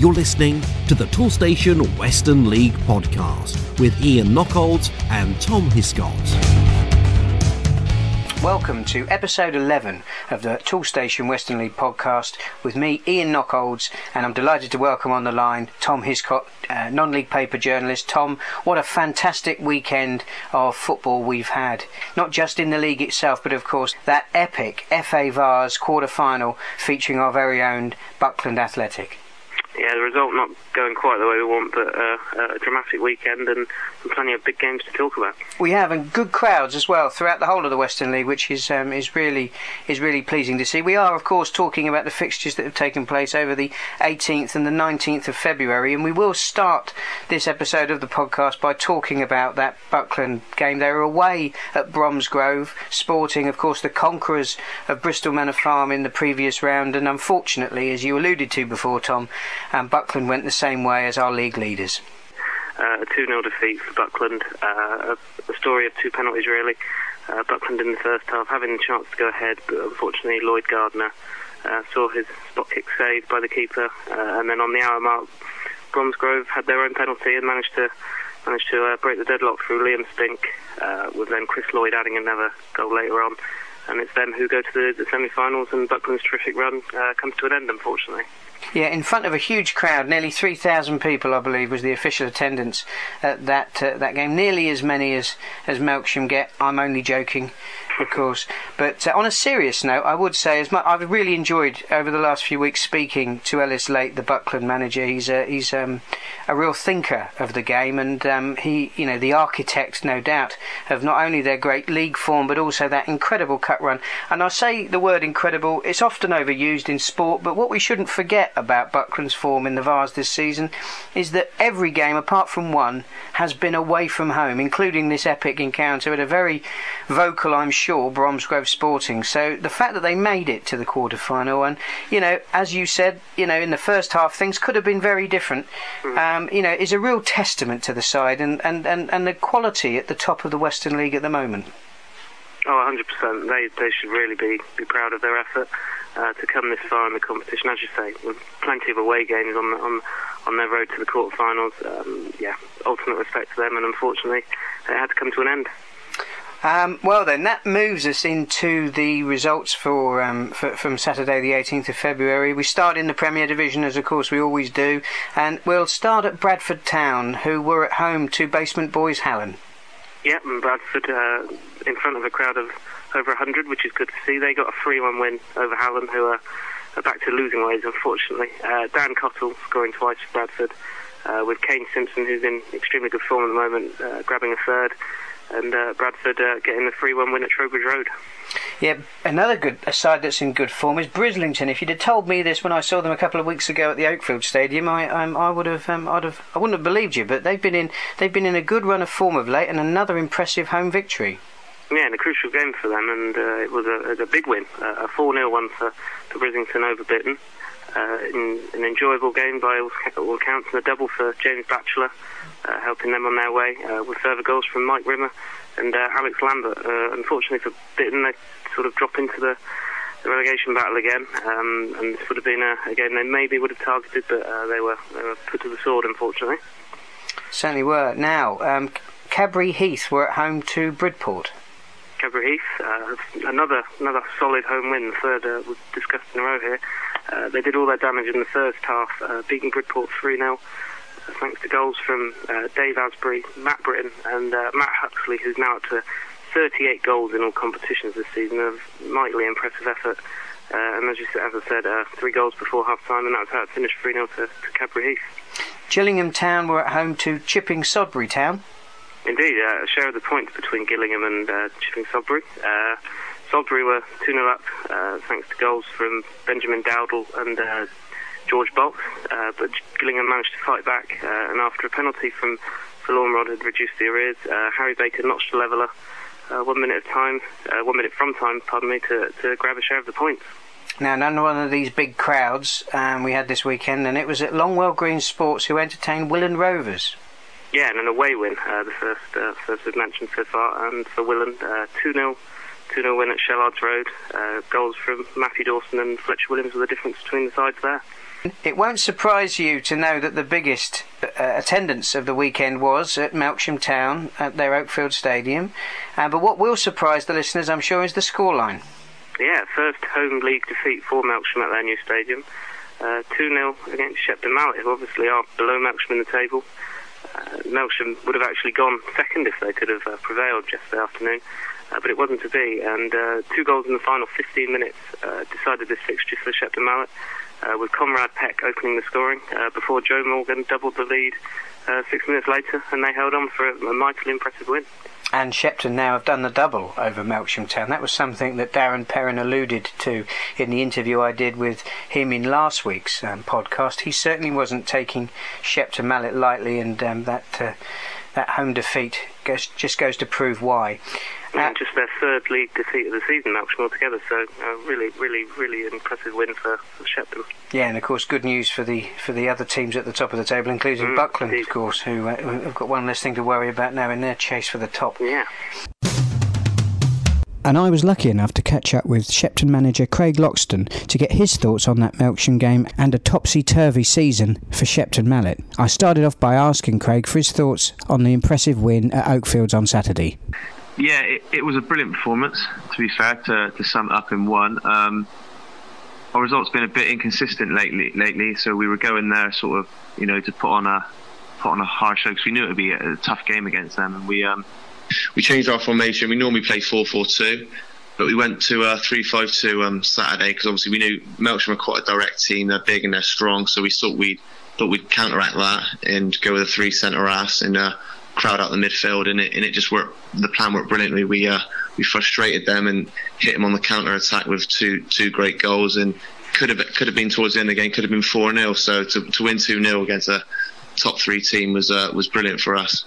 You're listening to the Toolstation Western League podcast with Ian Knockolds and Tom Hiscott. Welcome to episode 11 of the Toolstation Western League podcast with me, Ian Knockolds, and I'm delighted to welcome on the line Tom Hiscott, uh, non league paper journalist. Tom, what a fantastic weekend of football we've had. Not just in the league itself, but of course that epic FA Vase quarter final featuring our very own Buckland Athletic yeah, the result not going quite the way we want, but uh, a dramatic weekend and plenty of big games to talk about. We have, and good crowds as well throughout the whole of the Western League, which is um, is really is really pleasing to see. We are, of course, talking about the fixtures that have taken place over the 18th and the 19th of February, and we will start this episode of the podcast by talking about that Buckland game. They were away at Bromsgrove, sporting, of course, the conquerors of Bristol Manor Farm in the previous round, and unfortunately, as you alluded to before, Tom and Buckland went the same way as our league leaders. Uh, a 2 0 defeat for Buckland. Uh, a, story of two penalties, really. Uh, Buckland in the first half having the chance to go ahead, but unfortunately, Lloyd Gardner uh, saw his spot kick saved by the keeper, uh, and then on the hour mark, Bromsgrove had their own penalty and managed to managed to uh, break the deadlock through Liam Spink, with then Chris Lloyd adding another goal later on. And it's them who go to the, the semi-finals, and Buckland's terrific run comes to an end, unfortunately. Yeah, in front of a huge crowd, nearly 3,000 people, I believe, was the official attendance at that uh, that game. Nearly as many as, as Melksham get. I'm only joking of course. But uh, on a serious note, I would say, as much, I've really enjoyed over the last few weeks speaking to Ellis Laight, the Buckland manager. He's a, he's um, a real thinker of the game, and um, he, you know, the architect, no doubt, of not only their great league form but also that incredible cut run. And I say the word incredible; it's often overused in sport, but what we shouldn't forget about Buckland's form in the Vase this season is that every game, apart from one, has been away from home, including this epic encounter at a very vocal, I'm sure, Bromsgrove Sporting. So the fact that they made it to the quarter final, and you know, as you said, you know, in the first half things could have been very different. Mm. Um, you know, is a real testament to the side and, and, and, and the quality at the top of the Western League at the moment. Oh, 100%. They they should really be, be proud of their effort uh, to come this far in the competition. As you say, with plenty of away games on the, on on their road to the quarterfinals. Um, yeah, ultimate respect to them, and unfortunately, it had to come to an end. Um, well, then that moves us into the results for, um, for, from Saturday, the 18th of February. We start in the Premier Division, as of course we always do, and we'll start at Bradford Town, who were at home to Basement Boys Hallen. Yep, and Bradford uh, in front of a crowd of over 100, which is good to see. They got a 3-1 win over Hallen, who are, are back to losing ways, unfortunately. Uh, Dan Cottle scoring twice for Bradford, uh, with Kane Simpson, who's in extremely good form at the moment, uh, grabbing a third and uh, Bradford uh, getting the 3 1 win at Trowbridge Road. Yeah, another good side that's in good form is Brislington. If you'd have told me this when I saw them a couple of weeks ago at the Oakfield Stadium, I um, I would have um, I'd have I wouldn't have believed you. But they've been in they've been in a good run of form of late, and another impressive home victory. Yeah, and a crucial game for them, and uh, it was a, a big win, a 4 0 one for, for Brislington over Bitton. Uh, an enjoyable game by all, accounts, and a double for James Batchelor, uh, helping them on their way uh, with further goals from Mike Rimmer and uh, Alex Lambert. Uh, unfortunately for Bitton, they sort of drop into the, the relegation battle again, um, and this would have been a, a, game they maybe would have targeted, but uh, they were they were put to the sword, unfortunately. Certainly were. Now, um, Cadbury Heath were at home to Bridport. Cadbury Heath, uh, another another solid home win, the third uh, was discussed in a row here. Uh, they did all their damage in the first half, uh, beating Bridport 3 0, uh, thanks to goals from uh, Dave Asbury, Matt Britton, and Matt Huxley, who's now up to 38 goals in all competitions this season. A mightily impressive effort. and as, you, as I said, three goals before half time, and that's how it finished 3 0 to, to Cadbury Heath. Gillingham Town were at home to Chipping Sodbury Town. Indeed, uh, a share of the points between Gillingham and uh, Chipping Sodbury. Uh, Sodbury were 2 0 up uh, thanks to goals from Benjamin Dowdle and uh, George Bolt, uh, but Gillingham managed to fight back, and after a penalty from Forlorn Rod had reduced the arrears, Harry Baker notched the leveller one minute of time, one minute from time, pardon me, to, to grab a share of the points. Now, none one of these big crowds um, we had this weekend, and it was at Longwell Green Sports who entertained Willand Rovers. Yeah, and an away win, uh, the first uh, first we've mentioned so far, and for Willand, uh, 2 0 2 0 win at Shellards Road. Uh, goals from Matthew Dawson and Fletcher Williams were the difference between the sides there. It won't surprise you to know that the biggest uh, attendance of the weekend was at Melksham Town at their Oakfield Stadium. Uh, but what will surprise the listeners, I'm sure, is the scoreline. Yeah, first home league defeat for Melksham at their new stadium. Uh, 2 0 against Shepton Mallet, who obviously are below Melksham in the table. Uh, would have actually gone second if they could have uh, prevailed yesterday afternoon, uh, but it wasn't to be. And uh, two goals in the final 15 minutes uh, decided this fixture for Shepton Mallet, uh, with Conrad Peck opening the scoring before Joe Morgan doubled the lead six minutes later, and they held on for a, a mightily impressive win and Shepton now have done the double over Melksham Town. That was something that Darren Perrin alluded to in the interview I did with him in last week's um, podcast. He certainly wasn't taking Shepton Mallet lightly, and um, that uh, that home defeat just goes to prove why. Uh, just their third league defeat of the season, Melksham altogether. So uh, really, really, really impressive win for, for Shepton. Yeah, and of course, good news for the for the other teams at the top of the table, including mm, Buckland, indeed. of course, who uh, have got one less thing to worry about now in their chase for the top. Yeah. And I was lucky enough to catch up with Shepton manager Craig Loxton to get his thoughts on that Melksham game and a topsy turvy season for Shepton Mallet. I started off by asking Craig for his thoughts on the impressive win at Oakfields on Saturday. Yeah, it, it was a brilliant performance, to be fair, to, to sum up in one. Um, our results been a bit inconsistent lately, lately, so we were going there sort of, you know, to put on a put on a hard show because we knew it would be a, a tough game against them, and we um, we changed our formation. We normally play 4 4 2, but we went to uh, 3 5 2 um, Saturday because obviously we knew Melksham are quite a direct team. They're big and they're strong, so we thought we'd, thought we'd counteract that and go with a three centre halves and uh, crowd out the midfield. And it, and it just worked. The plan worked brilliantly. We, uh, we frustrated them and hit them on the counter attack with two, two great goals. And could have could have been towards the end of the game, could have been 4 0. So to, to win 2 0 against a top three team was uh, was brilliant for us.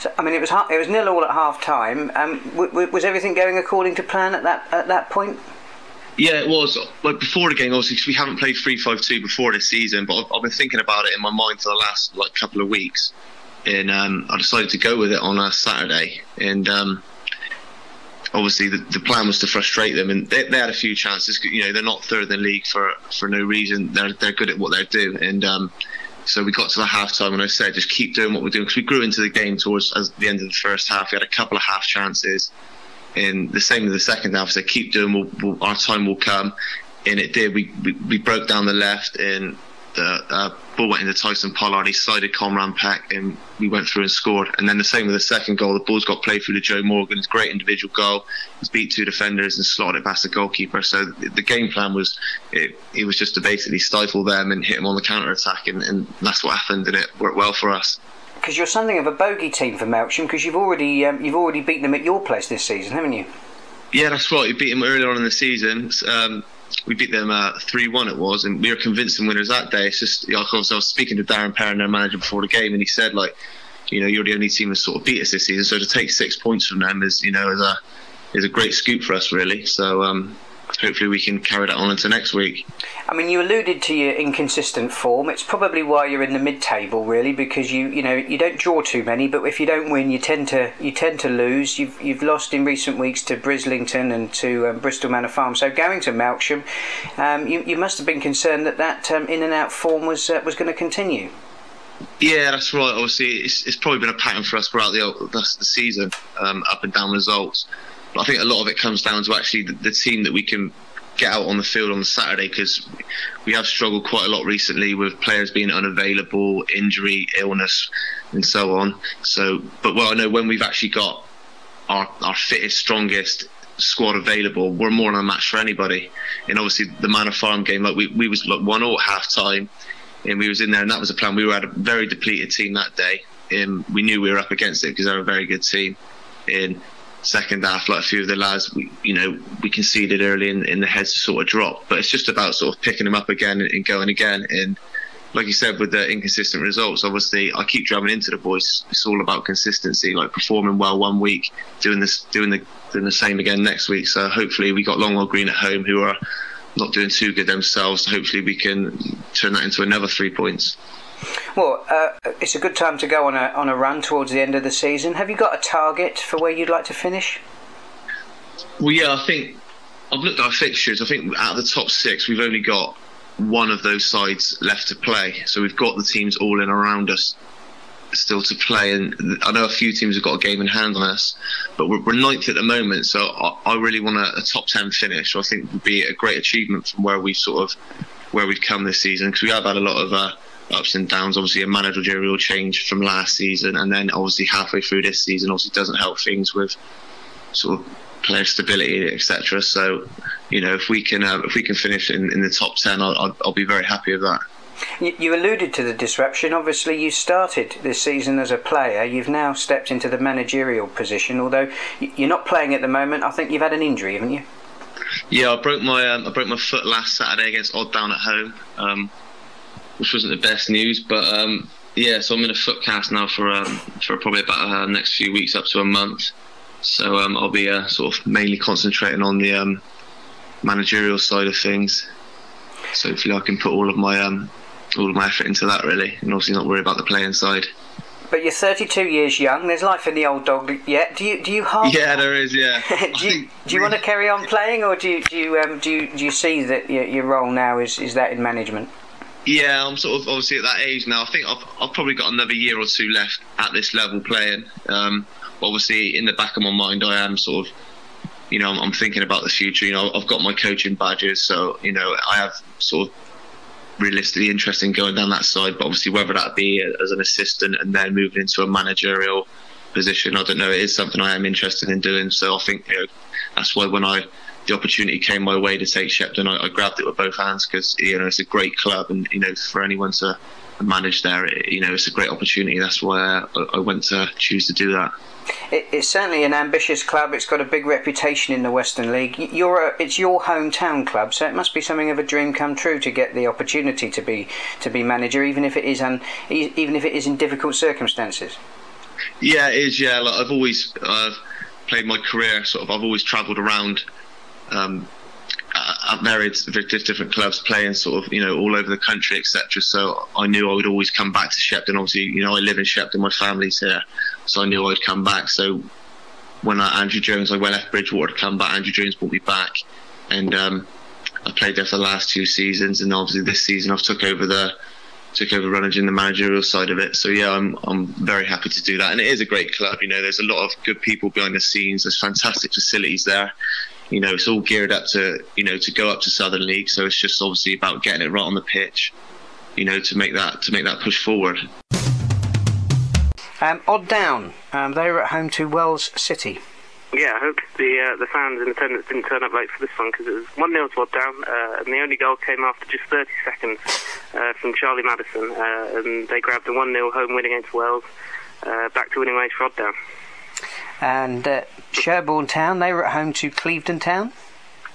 So, I mean, it was it was nil all at half time. Um, w- w- was everything going according to plan at that at that point? Yeah, it was. Like before the game, obviously, cause we haven't played three five two before this season, but I've, I've, been thinking about it in my mind for the last like couple of weeks, and um, I decided to go with it on a Saturday. And um, obviously, the, the, plan was to frustrate them, and they, they, had a few chances. You know, they're not third in the league for for no reason. They're they're good at what they do, and um, so we got to the half time and I said, just keep doing what we're doing because we grew into the game towards the end of the first half. We had a couple of half chances. And the same in the second half. So keep doing, we'll, we'll, our time will come. And it did. We, we, we broke down the left and the uh, ball went into Tyson Pollard. He slided Conrad Peck and we went through and scored. And then the same with the second goal. The ball's got played through to Joe Morgan. It's a great individual goal. He's beat two defenders and slotted it past the goalkeeper. So the game plan was it, it was just to basically stifle them and hit them on the counter attack. And, and that's what happened. And it worked well for us. Because you're something of a bogey team for Melksham because you've already um, you've already beaten them at your place this season, haven't you? Yeah, that's right. We beat them earlier on in the season. Um, we beat them uh, three uh, one. It was, and we were convincing winners that day. It's just, you know, I was speaking to Darren Perrin, their manager, before the game, and he said like, you know, you're the only team that sort of beat us this season. So to take six points from them is, you know, is a is a great scoop for us, really. So um, hopefully we can carry that on into next week. I mean, you alluded to your inconsistent form. It's probably why you're in the mid-table, really, because you you know you don't draw too many, but if you don't win, you tend to you tend to lose. You've you've lost in recent weeks to Brislington and to um, Bristol Manor Farm. So going to Melksham, um, you you must have been concerned that that um, in and out form was uh, was going to continue. Yeah, that's right. Obviously, it's, it's probably been a pattern for us throughout the the, the season, um, up and down results. I think a lot of it comes down to actually the, the team that we can get out on the field on the Saturday because we have struggled quite a lot recently with players being unavailable, injury, illness, and so on. So, but well, I know when we've actually got our our fittest, strongest squad available, we're more than a match for anybody. And obviously, the Manor Farm game, like we we was like one all half time, and we was in there, and that was a plan. We were at a very depleted team that day, and we knew we were up against it because they're a very good team. And second half, like a few of the lads, we, you know, we conceded early in, in the heads sort of drop. But it's just about sort of picking them up again and, and, going again. And like you said, with the inconsistent results, obviously, I keep drumming into the boys. It's all about consistency, like performing well one week, doing this, doing the doing the same again next week. So hopefully, we got Longwell Green at home, who are not doing too good themselves. Hopefully, we can turn that into another three points. Well, uh, it's a good time to go on a on a run towards the end of the season. Have you got a target for where you'd like to finish? Well, yeah, I think I've looked at our fixtures. I think out of the top six, we've only got one of those sides left to play. So we've got the teams all in around us still to play, and I know a few teams have got a game in hand on us, but we're, we're ninth at the moment. So I, I really want a, a, top ten finish. So I think it would be a great achievement from where we sort of where we've come this season because we have had a lot of. Uh, ups and downs. Obviously, a managerial change from last season, and then obviously halfway through this season, obviously doesn't help things with sort of player stability, etc. So, you know, if we can uh, if we can finish in, in the top ten, I'll, be very happy with that. You alluded to the disruption. Obviously, you started this season as a player. You've now stepped into the managerial position. Although you're not playing at the moment, I think you've had an injury, haven't you? Yeah, I broke my um, I broke my foot last Saturday against Odd Down at home, um, which wasn't the best news. But um, yeah, so I'm in a foot cast now for um, for probably about uh, next few weeks, up to a month. So um, I'll be uh, sort of mainly concentrating on the um, managerial side of things. So hopefully I can put all of my um, all of my effort into that really, and obviously not worry about the playing side. But you're 32 years young. There's life in the old dog yet. Do you do you half? Yeah, there is. Yeah. do you, do you want to carry on playing, or do you do you um, do you, do you see that your, your role now is is that in management? Yeah, I'm sort of obviously at that age now. I think I've, I've probably got another year or two left at this level playing. Um, obviously, in the back of my mind, I am sort of, you know, I'm, I'm, thinking about the future. You know, I've got my coaching badges, so you know, I have sort of realistically interest in going down that side. But obviously, whether that be as an assistant and then moving into a managerial position, I don't know. It is something I am interested in doing. So I think you know, that's why when I the opportunity came my way to take Shepton, I, I grabbed it with both hands because you know it's a great club, and you know for anyone to manage there, it, you know it's a great opportunity. That's why I, I went to choose to do that. It, it's certainly an ambitious club. It's got a big reputation in the Western League. You're a, it's your hometown club, so it must be something of a dream come true to get the opportunity to be to be manager, even if it is un, even if it is in difficult circumstances. Yeah, it is. Yeah, like I've always I've played my career. Sort of, I've always travelled around um, at various different clubs playing sort of you know all over the country etc so I knew I would always come back to Shepton obviously you know I live in Shepton my family's here so I knew I'd come back so when I, Andrew Jones I went left Bridgwater to come back Andrew Jones brought me back and um, I played there for the last two seasons and obviously this season I've took over the took over managing the managerial side of it. So yeah, I'm I'm very happy to do that. And it is a great club. You know, there's a lot of good people behind the scenes. There's fantastic facilities there you know, it's all geared up to, you know, to go up to Southern League. So it's just obviously about getting it right on the pitch, you know, to make that to make that push forward. Um, odd down, um, they were at home to Wells City. Yeah, I hope the uh, the fans in attendance didn't turn up late for this one because it was one 0 to Odd Down, uh, and the only goal came after just 30 seconds uh, from Charlie Madison, uh, and they grabbed a one 0 home win against Wells, uh, back to winning ways for Odd Down. And uh, Sherborne Town, they were at home to Clevedon Town.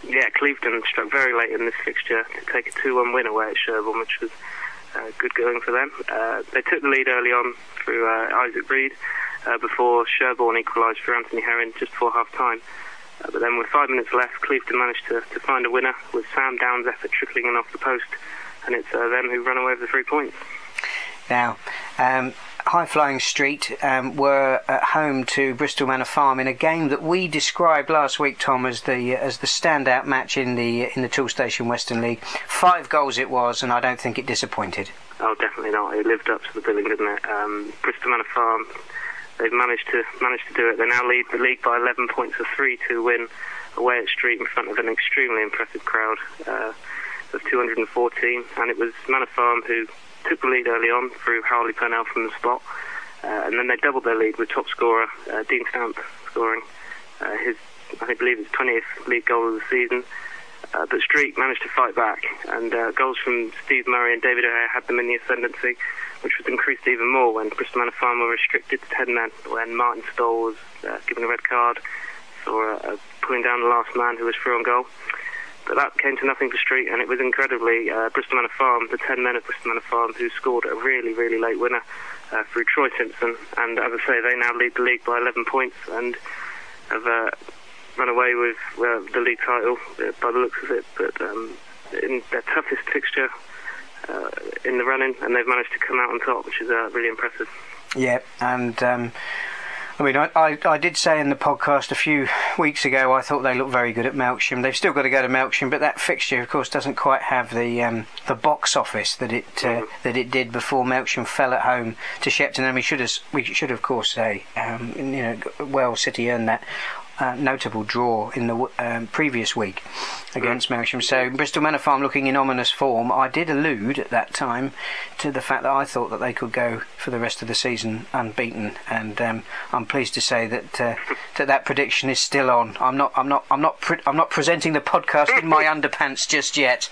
Yeah, Clevedon struck very late in this fixture to take a 2-1 win away at Sherborne, which was uh, good going for them. Uh, they took the lead early on through uh, Isaac Reed uh, before Sherborne equalised for Anthony Herring just before half-time. Uh, but then with five minutes left, Clevedon managed to, to find a winner with Sam Down's effort trickling in off the post, and it's them who run away with the three points. Now, um, High Flying Street um, were at home to Bristol Manor Farm in a game that we described last week, Tom, as the as the standout match in the in the Toolstation Western League. Five goals it was, and I don't think it disappointed. Oh, definitely not. It lived up to the billing, didn't it? Um, Bristol Manor Farm, they've managed to managed to do it. They now lead the league by 11 points, a 3-2 win away at Street in front of an extremely impressive crowd uh, of 214, and it was Manor Farm who took the lead early on through Harley Purnell from the spot, uh, and then they doubled their lead with top scorer uh, Dean Stamp scoring uh, his, I believe, his 20th league goal of the season. Uh, but Street managed to fight back, and uh, goals from Steve Murray and David O'Hare had them in the ascendancy, which was increased even more when Bristol Manor Farm were restricted to 10 men when Martin Stoll was uh, given a red card for pulling down the last man who was through on goal. But that came to nothing for Street, and it was incredibly uh, Bristol Manor Farm, the 10 men of Bristol Manor Farm, who scored a really, really late winner uh, through Troy Simpson. And as I say, they now lead the league by 11 points and have uh, run away with uh, the league title uh, by the looks of it. But um, in their toughest fixture uh, in the running, and they've managed to come out on top, which is really impressive. Yeah, and. Um I mean, I, I, I, did say in the podcast a few weeks ago I thought they looked very good at Melksham. They've still got to go to Melksham, but that fixture, of course, doesn't quite have the um, the box office that it uh, that it did before Melksham fell at home to Shepton. And we should have we should of course say, um, you know, Wells City earned that uh, notable draw in the um, previous week against Melksham. So Bristol Manor Farm looking in ominous form. I did allude at that time to the fact that I thought that they could go for the rest of the season unbeaten, and um, I'm pleased to say that uh, that that prediction is still on. I'm not I'm not I'm not pre- I'm not presenting the podcast in my underpants just yet.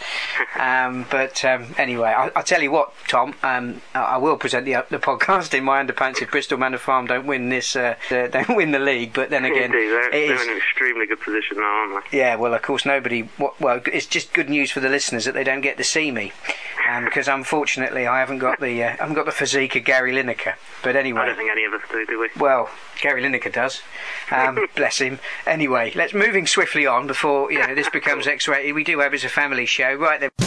Um, but um, anyway, I, will tell you what, Tom. Um, I will present the the podcast in my underpants if Bristol Manor Farm don't win this uh, don't win the league. But then again, Indeed, they're, in an extremely good position now, aren't they? Yeah. Well, of course, nobody well, it's just good news for the listeners that they don't get to see me, because um, unfortunately I haven't got the uh, I haven't got the physique of Gary Lineker. But anyway, I don't think any of us do, do we? Well, Gary Lineker does. Um, bless him. Anyway, let's moving swiftly on before you know this becomes X-rated. We do have as a family show, right then.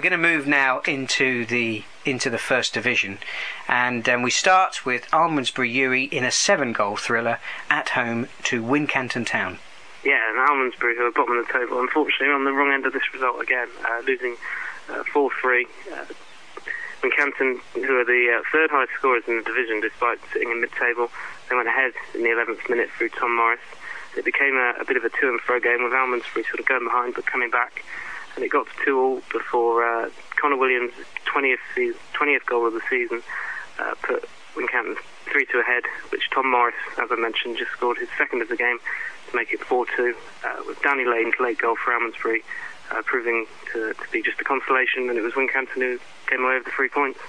We're going to move now into the into the first division, and um, we start with Almondsbury UWE in a seven-goal thriller at home to Wincanton Town. Yeah, and Almondsbury, who are bottom of the table, unfortunately on the wrong end of this result again, uh, losing uh, four-three. Uh, Wincanton, who are the uh, third highest scorers in the division, despite sitting in mid-table, they went ahead in the 11th minute through Tom Morris. It became a, a bit of a to and fro game with Almondsbury sort of going behind but coming back and it got to two all before uh, Connor Williams' 20th, season, 20th goal of the season uh, put Wincanton 3 2 ahead, which Tom Morris, as I mentioned, just scored his second of the game to make it 4 2, uh, with Danny Lane's late goal for Almondsbury uh, proving to, to, be just a consolation, and it was Wincanton who came away with the three points.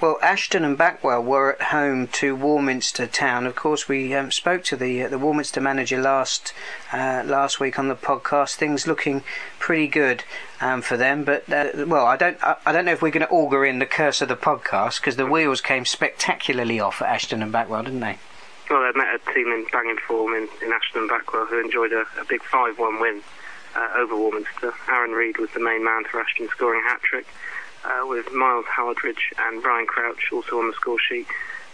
Well, Ashton and Backwell were at home to Warminster Town. Of course, we um, spoke to the uh, the Warminster manager last uh, last week on the podcast. Things looking pretty good um, for them, but uh, well, I don't I, I, don't know if we're going to augur in the curse of the podcast because the wheels came spectacularly off at Ashton and Backwell, didn't they? Well, they met a team in banging form in, in Ashton and Backwell who enjoyed a, a big five-one win uh, over Warminster. Aaron Reed was the main man for Ashton, scoring a hat trick uh, with Miles Howardridge and Brian Crouch also on the score sheet.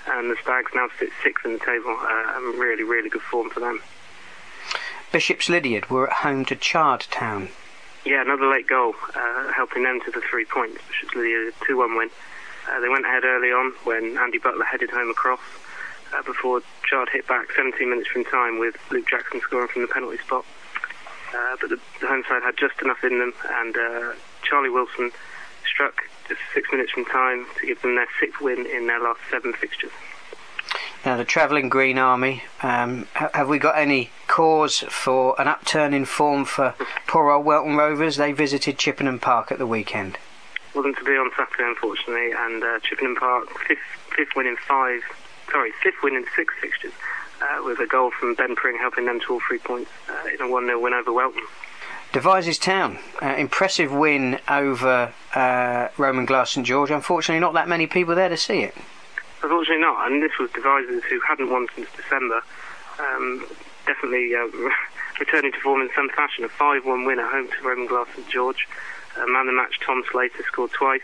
And the Stags now sit sixth in the table. Uh, really, really good form for them. Bishop's Lydeard were at home to Chard Town. Yeah, another late goal, uh, helping them to the three points. Bishop's Lydeard, 2 1 win. Uh, they went ahead early on when Andy Butler headed home across uh, before Chard hit back 17 minutes from time with Luke Jackson scoring from the penalty spot. Uh, but the, the, home side had just enough in them, and uh, Charlie Wilson struck just six minutes from time to give them their sixth win in their last seven fixtures. Now, the travelling Green Army, um, have we got any cause for an upturn in form for poor old Welton Rovers? They visited Chippenham Park at the weekend. Wasn't to be on Saturday, unfortunately, and uh, Chippenham Park, fifth, fifth win in five, sorry, fifth win in six fixtures, uh, with a goal from Ben Pring helping them to all three points uh, in a 1 0 win over Welton. Devizes Town, uh, impressive win over uh, Roman Glass St George. Unfortunately, not that many people there to see it. Unfortunately, not. And this was Devizes who hadn't won since December. Um, definitely uh, returning to form in some fashion. A 5 1 win at home to Roman Glass St George. Uh, man of the match Tom Slater scored twice,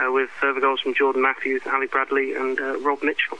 uh, with further goals from Jordan Matthews, Ali Bradley, and uh, Rob Mitchell.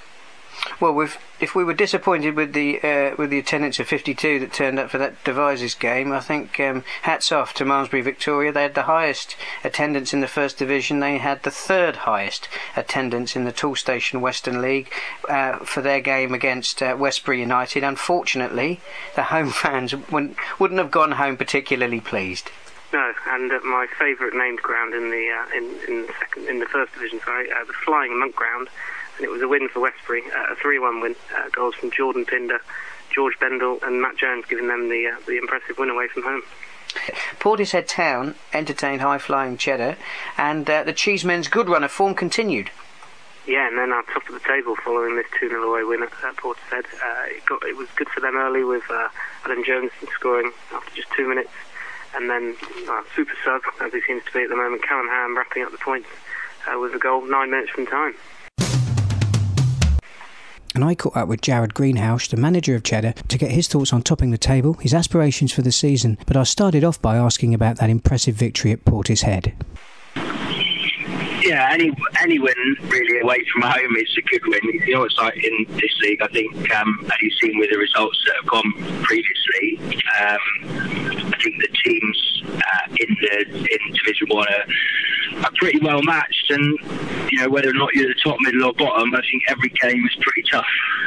Well, if we were disappointed with the uh, with the attendance of 52 that turned up for that Devizes game, I think um, hats off to Malmesbury Victoria. They had the highest attendance in the first division. They had the third highest attendance in the Toolstation Western League uh, for their game against uh, Westbury United. Unfortunately, the home fans wouldn't, wouldn't have gone home particularly pleased. No, and uh, my favourite named ground in the uh, in in second in the first division, sorry, uh, the Flying Monk Ground and it was a win for Westbury, uh, a 3-1 win. Uh, goals from Jordan Pinder, George Bendel, and Matt Jones, giving them the uh, the impressive win away from home. Portishead Town entertained high flying cheddar, and uh, the Cheesemen's good run of form continued. yeah, and then our top of the table following this 2 0 away win at, at Portishead. Uh, it, got, it was good for them early with uh, Adam Jones scoring after just two minutes, and then uh, super sub, as he seems to be at the moment, Callum Ham wrapping up the points uh, with a goal nine minutes from time. And I caught up with Jared Greenhouse, the manager of Cheddar, to get his thoughts on topping the table, his aspirations for the season. But I started off by asking about that impressive victory at Portishead yeah, any any win really away from home is a good win. You know, it's like in this league. I think um, as you've seen with the results that have gone previously, um, I think the teams uh, in the in Division One are, are pretty well matched. And you know, whether or not you're the top, middle, or bottom, I think every game is pretty tough.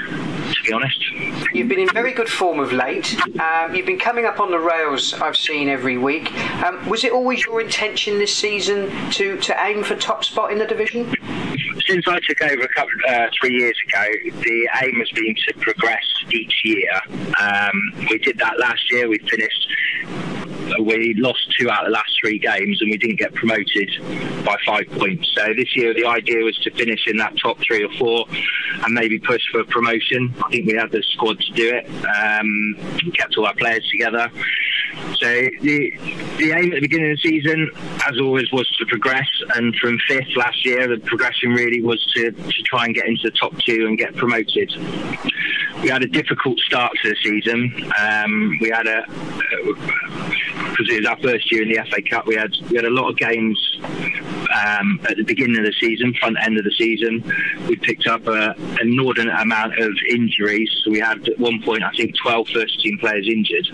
To be honest, you've been in very good form of late. Um, you've been coming up on the rails. I've seen every week. Um, was it always your intention this season to to aim for top spot in the division? Since I took over a couple, uh, three years ago, the aim has been to progress each year. Um, we did that last year. We finished we lost two out of the last three games and we didn't get promoted by five points. So this year the idea was to finish in that top three or four and maybe push for promotion. I think we had the squad to do it. Um, kept all our players together. So the the aim at the beginning of the season, as always, was to progress. And from fifth last year, the progression really was to, to try and get into the top two and get promoted. We had a difficult start to the season. Um, we had a because it was our first year in the FA Cup. We had we had a lot of games um, at the beginning of the season, front end of the season. We picked up a, an inordinate amount of injuries. So we had at one point, I think, 12 first team players injured.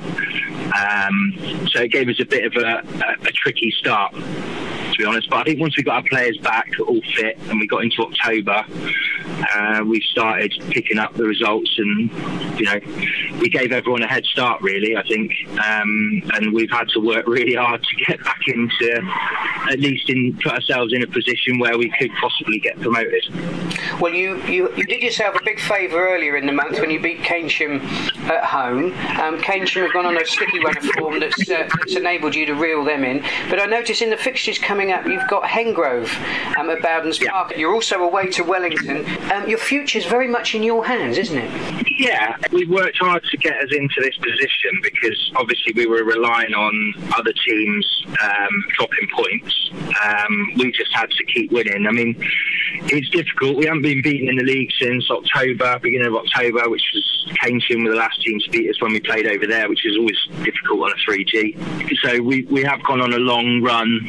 Um, so it gave us a bit of a, a, a tricky start to be honest. But I think once we got our players back all fit and we got into October, uh, we started picking up the results, and you know, we gave everyone a head start. Really, I think, um, and we've had to work really hard to get back into at least in put ourselves in a position where we could possibly get promoted. Well, you you, you did yourself a big favour earlier in the month when you beat Keynsham at home. Um, Keynsham have gone on a sticky run of form that's, uh, that's enabled you to reel them in. But I notice in the fixtures coming up, you've got Hengrove um, at Bowden's yeah. Park. You're also away to Wellington. Um, your is very much in your hands, isn't it? Yeah, we worked hard to get us into this position because obviously we were relying on other teams um, dropping points. Um, we just had to keep winning. I mean, it's difficult. We haven't been beaten in the league since October, beginning of October, which was Keynsham were the last team to beat us when we played over there, which is always difficult on a 3G. So we, we have gone on a long run,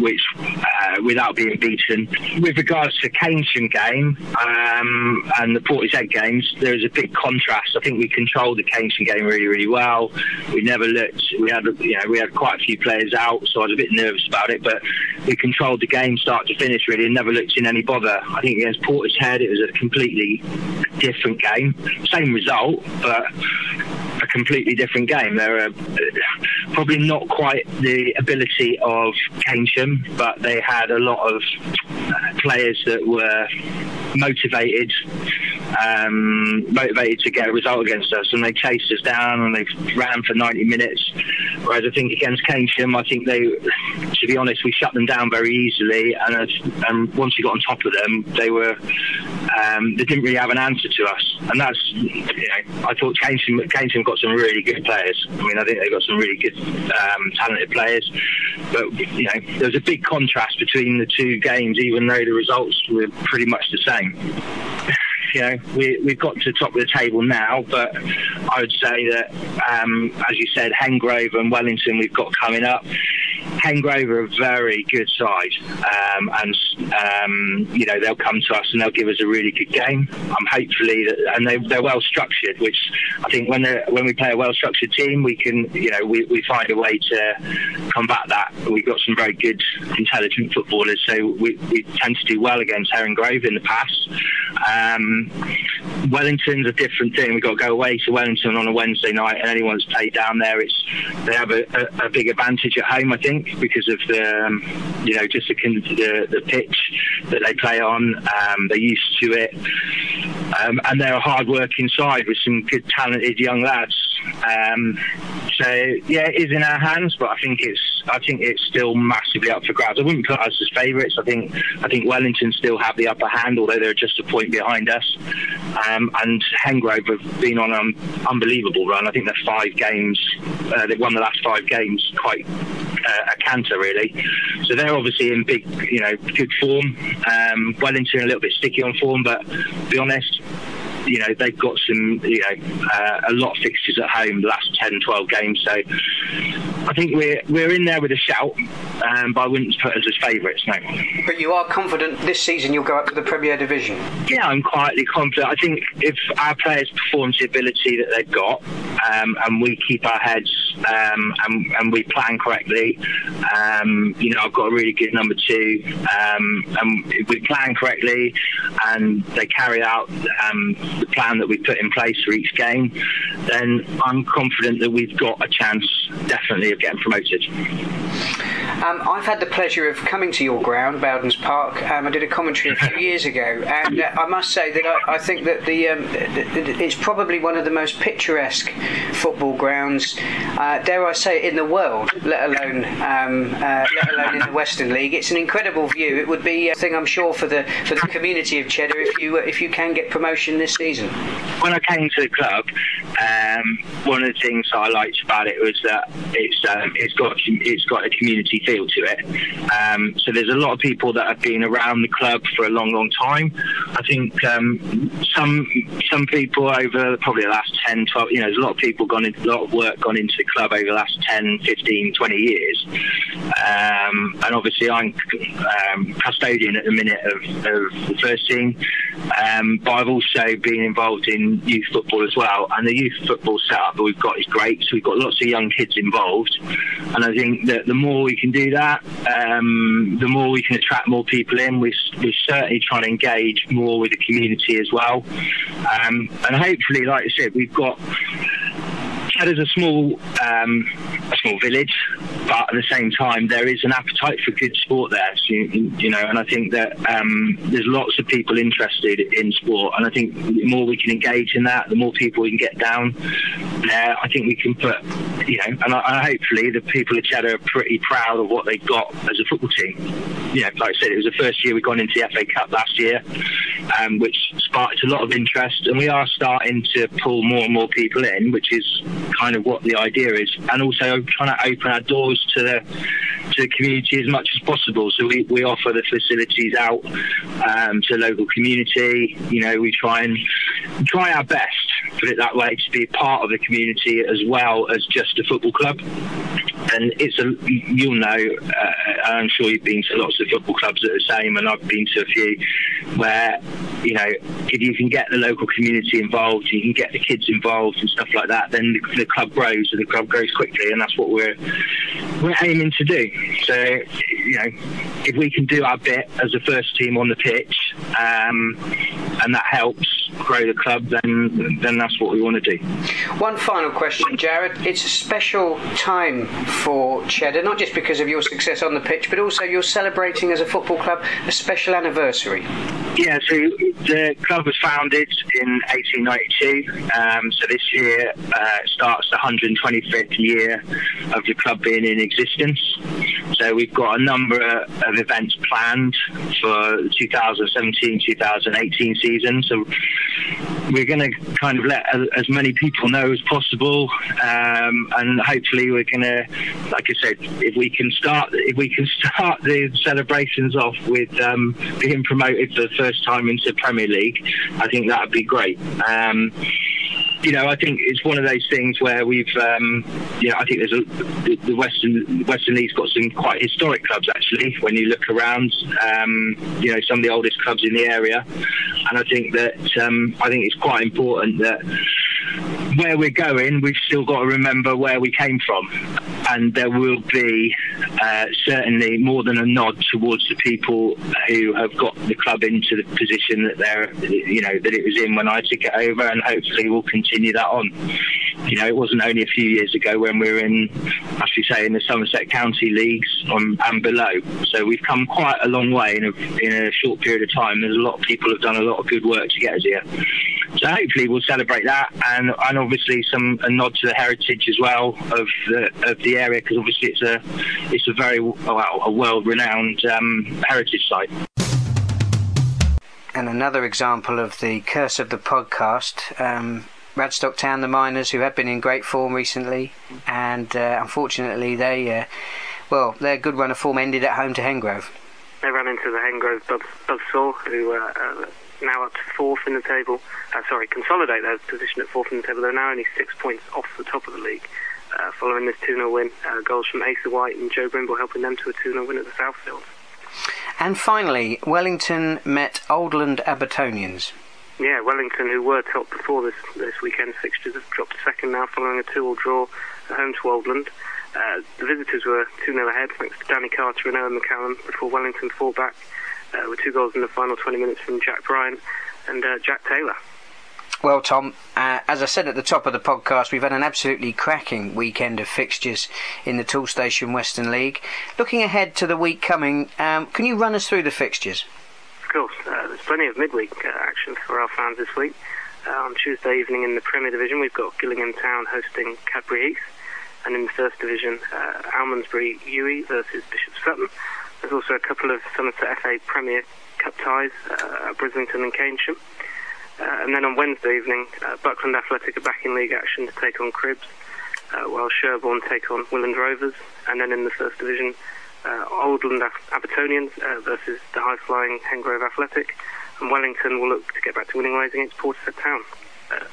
which uh, without being beaten. With regards to Keynsham game um, and the Portishead games, there is a big contrast. I think we controlled the Keynsham game really, really well. We never looked. We had, you know, we had quite a few players out, so I was a bit nervous about it. But we controlled the game start to finish really, and never looked in any bother. I think against Portishead, it was a completely different game. Same result, but a completely different game. They're uh, probably not quite the ability of Keynsham, but they had a lot of players that were motivated um, motivated to get a result against us, and they chased us down and they ran for 90 minutes. Whereas I think against Keynsham, I think they, to be honest, we shut them down very easily, and, and once we got on top of them, they were um, they didn't really have an answer to us, and that's you know I thought Keynsham, Keynsham got some really good players. I mean, I think they got some really good um, talented players, but you know there was a big contrast between the two games, even though the results were pretty much the same you know, we, we've got to the top of the table now, but I would say that, um, as you said, Hengrove and Wellington we've got coming up. Hengrove are a very good side, um, and um, you know they'll come to us and they'll give us a really good game. Um, hopefully, that, and they, they're well structured, which I think when when we play a well structured team, we can you know we, we find a way to combat that. We've got some very good, intelligent footballers, so we, we tend to do well against Hengrove in the past. Um, Wellington's a different thing. We've got to go away to Wellington on a Wednesday night, and anyone's played down there, it's they have a, a, a big advantage at home, I think because of the um, you know just the, the, the pitch that they play on. Um, they're used to it, um, and they're a hard working side with some good talented young lads. Um, so yeah, it is in our hands, but I think it's I think it's still massively up for grabs. I wouldn't put us as favourites. I think I think Wellington still have the upper hand, although they're just a point behind us. Um, and Hengrove have been on an unbelievable run. I think they're five games. Uh, they've won the last five games quite uh, a canter really. So they're obviously in big, you know, good form. Um, Wellington a little bit sticky on form, but to be honest, you know they've got some you know uh, a lot of fixtures at home the last 10 12 games so I think we're we're in there with a shout um, but I wouldn't put us as favourites no but you are confident this season you'll go up to the Premier Division yeah I'm quietly confident I think if our players perform to the ability that they've got um, and we keep our heads um, and, and, we plan correctly um, you know I've got a really good number two um, and we plan correctly and they carry out um, the plan that we put in place for each game, then I'm confident that we've got a chance, definitely, of getting promoted. Um, I've had the pleasure of coming to your ground, Bowdens Park. Um, I did a commentary a few years ago, and uh, I must say that I, I think that the um, it's probably one of the most picturesque football grounds, uh, dare I say, in the world, let alone um, uh, let alone in the Western League. It's an incredible view. It would be a thing, I'm sure, for the for the community of Cheddar if you if you can get promotion this season. When I came to the club, um, one of the things I liked about it was that it's um, it's got it's got a community feel to it. Um, so there's a lot of people that have been around the club for a long, long time. I think um, some some people over probably the last 10, 12, you know, there's a lot of people gone into a lot of work gone into the club over the last 10, 15, 20 years. Um, and obviously I'm um, custodian at the minute of, of the first team. Um, but I've also been involved in youth football as well. And the youth football setup that we've got is great. So we've got lots of young kids involved. And I think that the more we can do that, um, the more we can attract more people in. We, we're certainly trying to engage more with the community as well. Um, and hopefully, like I said, we've got Cheddar's a small, um, a small village, but at the same time, there is an appetite for good sport there. So, you, know, and I think that um, there's lots of people interested in sport, and I think the more we can engage in that, the more people we can get down there. I think we can put, you know, and, I, and hopefully the people of Cheddar are pretty proud of what they've got as a football team. You know, like I said, it was the first year we've gone into the FA Cup last year, um, which sparked a lot of interest, and we are starting to pull more and more people in, which is kind of what the idea is, and also trying to open our doors to the to the community as much as possible. So we, we offer the facilities out um, to local community. You know, we try and try our best, put it that way, to be part of the community as well as just a football club. And it's a you'll know, uh, I'm sure you've been to lots of football clubs that are the same, and I've been to a few where you know if you can get the local community involved, you can get the kids involved and stuff like that, then the, the club grows and the club grows quickly, and that's what we're we're aiming to do. So, you know, if we can do our bit as a first team on the pitch, um, and that helps grow the club, then then that's what we want to do. One final question, Jared. It's a special time for Cheddar, not just because of your success on the pitch, but also you're celebrating as a football club a special anniversary. Yeah, so the club was founded in 1892. Um, so this year uh, starts the 125th year of the club being in existence. So we've got a number of events planned for 2017-2018 season. So we're going to kind of let as many people know as possible, um, and hopefully we're going to, like I said, if we can start, if we can start the celebrations off with um, being promoted for the first time into Premier League, I think that would be great. Um, you know, I think it's one of those things where we've, um, you know, I think there's a the, the Western Western League's got some quite historic clubs actually. When you look around, um, you know, some of the oldest clubs in the area, and I think that um, I think it's quite important that where we're going, we've still got to remember where we came from. And there will be uh, certainly more than a nod towards the people who have got the club into the position that they're, you know, that it was in when I took it over, and hopefully we'll continue that on. You know, it wasn't only a few years ago when we were in, as you say, in the Somerset County leagues on, and below. So we've come quite a long way in a, in a short period of time. There's a lot of people have done a lot of good work to get us here. So hopefully we'll celebrate that, and and obviously some a nod to the heritage as well of the of the area because obviously it's a it's a very well a world renowned um, heritage site. And another example of the curse of the podcast. Um, Radstock Town, the Miners, who have been in great form recently, and uh, unfortunately they, uh, well, their good run of form ended at home to Hengrove. They ran into the Hengrove Buzzsaw, who uh, uh, now up to fourth in the table. Uh, sorry, consolidate their position at fourth in the table. They're now only six points off the top of the league. Uh, following this 2 0 win, uh, goals from Asa White and Joe Brimble helping them to a 2 0 win at the Southfield. And finally, Wellington met Oldland Abertonians. Yeah, Wellington, who were top before this this weekend's fixtures, have dropped second now following a 2 all draw at home to Oldland. Uh, the visitors were 2 0 ahead thanks to Danny Carter and Owen McCallum before Wellington fought back uh, with two goals in the final 20 minutes from Jack Bryant and uh, Jack Taylor. Well, Tom, uh, as I said at the top of the podcast, we've had an absolutely cracking weekend of fixtures in the Toolstation Western League. Looking ahead to the week coming, um, can you run us through the fixtures? Of course. Uh, there's plenty of midweek uh, action for our fans this week. Uh, on Tuesday evening in the Premier Division, we've got Gillingham Town hosting Cadbury. And in the First Division, uh, Almondsbury UWE versus Bishop Sutton. There's also a couple of Somerset FA Premier Cup ties uh, Brislington and Keynsham. Uh, and then on Wednesday evening, uh, Buckland Athletic are back in league action to take on Cribbs, uh, while Sherborne take on Willand Rovers. And then in the first division, Oldland Abertonians uh, versus the high-flying Hengrove Athletic. And Wellington will look to get back to winning ways against Portishead Town. Uh,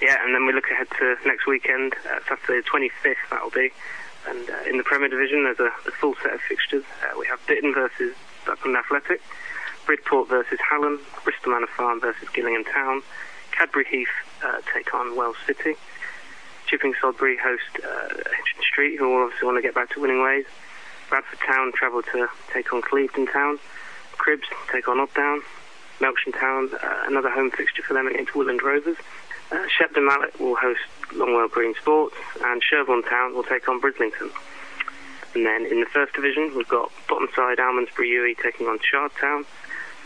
yeah, and then we look ahead to next weekend, Saturday the 25th, that'll be. And in the Premier Division, there's a, a full set of fixtures. we have Bitton versus Buckland Athletic. Bridport versus Hallen, Bristol Manor Farm versus Gillingham Town, Cadbury Heath uh, take on Wells City, Chipping Sodbury host uh, Hitchin Street, who obviously want to get back to winning ways. Bradford Town travel to take on Clevedon Town, Cribbs take on Odd Down, Melksham Town, uh, another home fixture for them against Willand Rovers. Uh, Shepton Mallet will host Longwell Green Sports, and Sherborne Town will take on Brislington. And then in the first division, we've got bottom side Almondsbury UWE taking on Chard Town,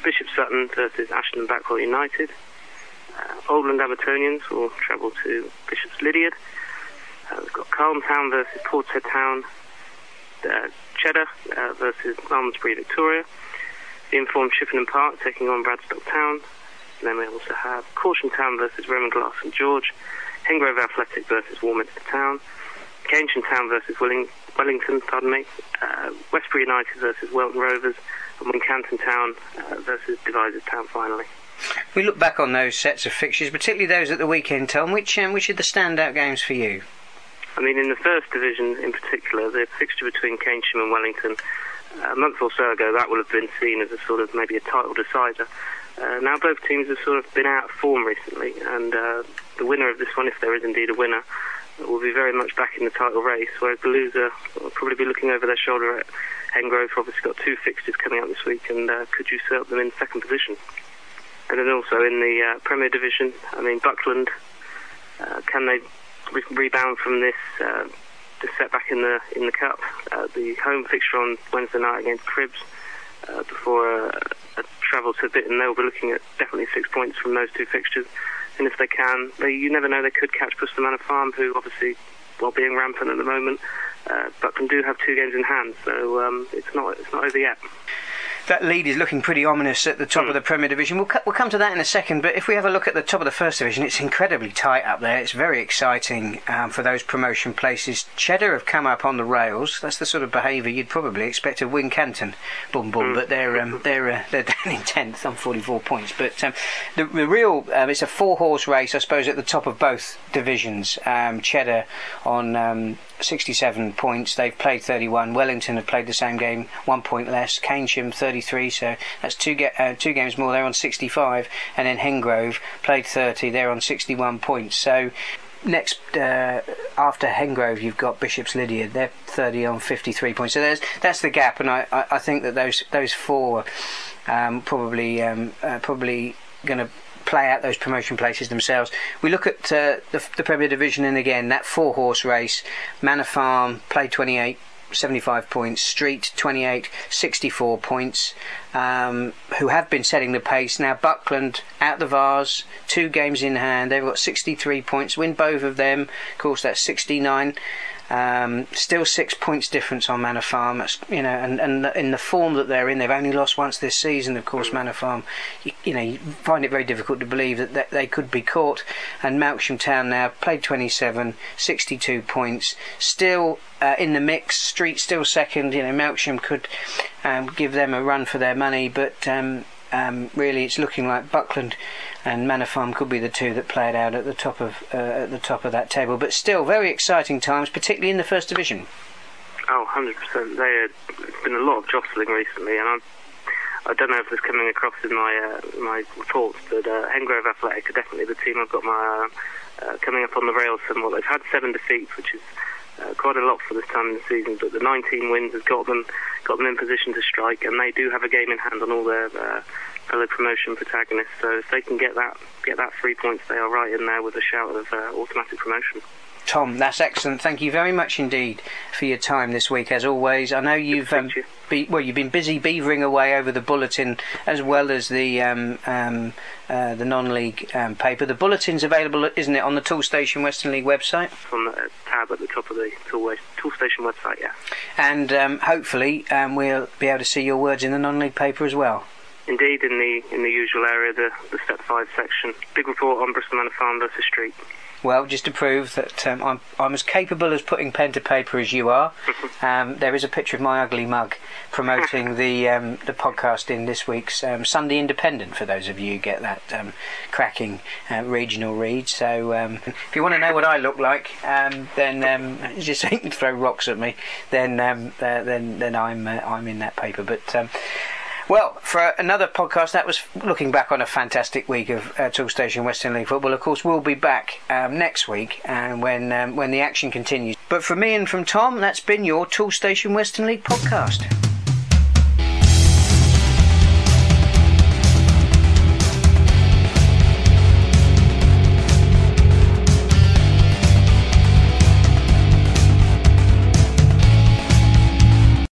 Bishop Sutton versus Ashton Backwell United. Uh, Oldland Abertonians will travel to Bishop's Lydeard. Uh, we've got Calne Town versus Portishead Town. Uh, Cheddar uh, versus Malmesbury Victoria. The informed Chippenham Park taking on Radstock Town. And then we also have Corsham Town versus Roman Glass St George. Hengrove Athletic versus Warminster Town. Keynsham Town versus Willing, Wellington, pardon me. Uh, Westbury United versus Welton Rovers and Wincanton Town uh, versus Devizes Town finally. We look back on those sets of fixtures, particularly those at the weekend, Tom. Which um, which are the standout games for you? I mean, in the first division in particular, the fixture between Keynsham and Wellington, uh, a month or so ago, that would have been seen as a sort of maybe a title decider. Uh, now both teams have sort of been out of form recently, and uh, the winner of this one, if there is indeed a winner, will be very much back in the title race, whereas the loser will probably be looking over their shoulder at Hengrove. Obviously got two fixtures coming up this week and uh, could usurp them in second position. And then also in the uh, Premier Division, I mean, Buckland, uh, can they re- rebound from this, uh, this setback in the in the Cup? Uh, the home fixture on Wednesday night against Cribbs uh, before a, a travel to Bitton, they'll be looking at definitely six points from those two fixtures. And if they can, they, you never know, they could catch Bristol Manor Farm, who obviously, while being rampant at the moment, uh, but can do have two games in hand, so um, it's not it's not over yet that lead is looking pretty ominous at the top mm. of the Premier Division. We'll, we'll come to that in a second, but if we have a look at the top of the First Division, it's incredibly tight up there. It's very exciting um, for those promotion places. Cheddar have come up on the rails. That's the sort of behaviour you'd probably expect of Wincanton, boom boom, mm. but they're um, they're uh, they're down in tenth on 44 points. But um, the, the, real um, it's a four horse race, I suppose, at the top of both divisions. Um, Cheddar on um, 67 points. They've played 31. Wellington have played the same game, one point less. Keynsham 33, so that's two get uh, two games more. They're on 65, and then Hengrove played 30. They're on 61 points. So next uh, after Hengrove, you've got Bishop's Lydeard. They're 30 on 53 points. So there's that's the gap, and I, I, I think that those those four um, probably um, uh, probably going to play out those promotion places themselves. We look at uh, the, the Premier Division, and again that four horse race. Manor Farm played 28 75 points. Street 28, 64 points. Um, who have been setting the pace now? Buckland out the Vars, two games in hand. They've got 63 points. Win both of them. Of course, that's 69. Um, still six points difference on Manor Farm. You know, and, and in the form that they're in, they've only lost once this season. Of course, Manor Farm. You, you know, you find it very difficult to believe that, that they could be caught. And Melksham Town now played 27, 62 points. Still uh, in the mix. Street still second. You know, Melksham could um, give them a run for their money, but um, um, really it's looking like Buckland and Manor Farm could be the two that play it out at the top of uh, at the top of that table. But still, very exciting times, particularly in the first division. Oh, 100%. There, there's been a lot of jostling recently, and I'm, I don't know if it's coming across in my uh, my reports, but uh, Hengrove Athletic are definitely the team I've got my uh, uh, coming up on the rails somewhat. They've had seven defeats, which is uh, quite a lot for this time in the season, but the 19 wins has got them got them in position to strike, and they do have a game in hand on all their uh, fellow promotion protagonists. So if they can get that get that three points, they are right in there with a shout of uh, automatic promotion. Tom, that's excellent. Thank you very much indeed for your time this week, as always. I know you've um, you. be, well, you've been busy beavering away over the bulletin as well as the um, um, uh, the non-league um, paper. The bulletin's available, isn't it, on the Toolstation Western League website? On the tab at the top of the Tool, Toolstation website, yeah. And um, hopefully um, we'll be able to see your words in the non-league paper as well. Indeed, in the in the usual area, the, the Step Five section. Big report on Bristol Manor Farm versus Street. Well, just to prove that um, I'm, I'm as capable as putting pen to paper as you are, um, there is a picture of my ugly mug promoting the um, the podcast in this week's um, Sunday Independent. For those of you who get that um, cracking uh, regional read, so um, if you want to know what I look like, then just throw rocks at me. Then uh, then then I'm uh, I'm in that paper, but. Well, for another podcast, that was looking back on a fantastic week of uh, Toolstation Western League football. Of course, we'll be back um, next week and when um, when the action continues. But from me and from Tom, that's been your Toolstation Western League podcast.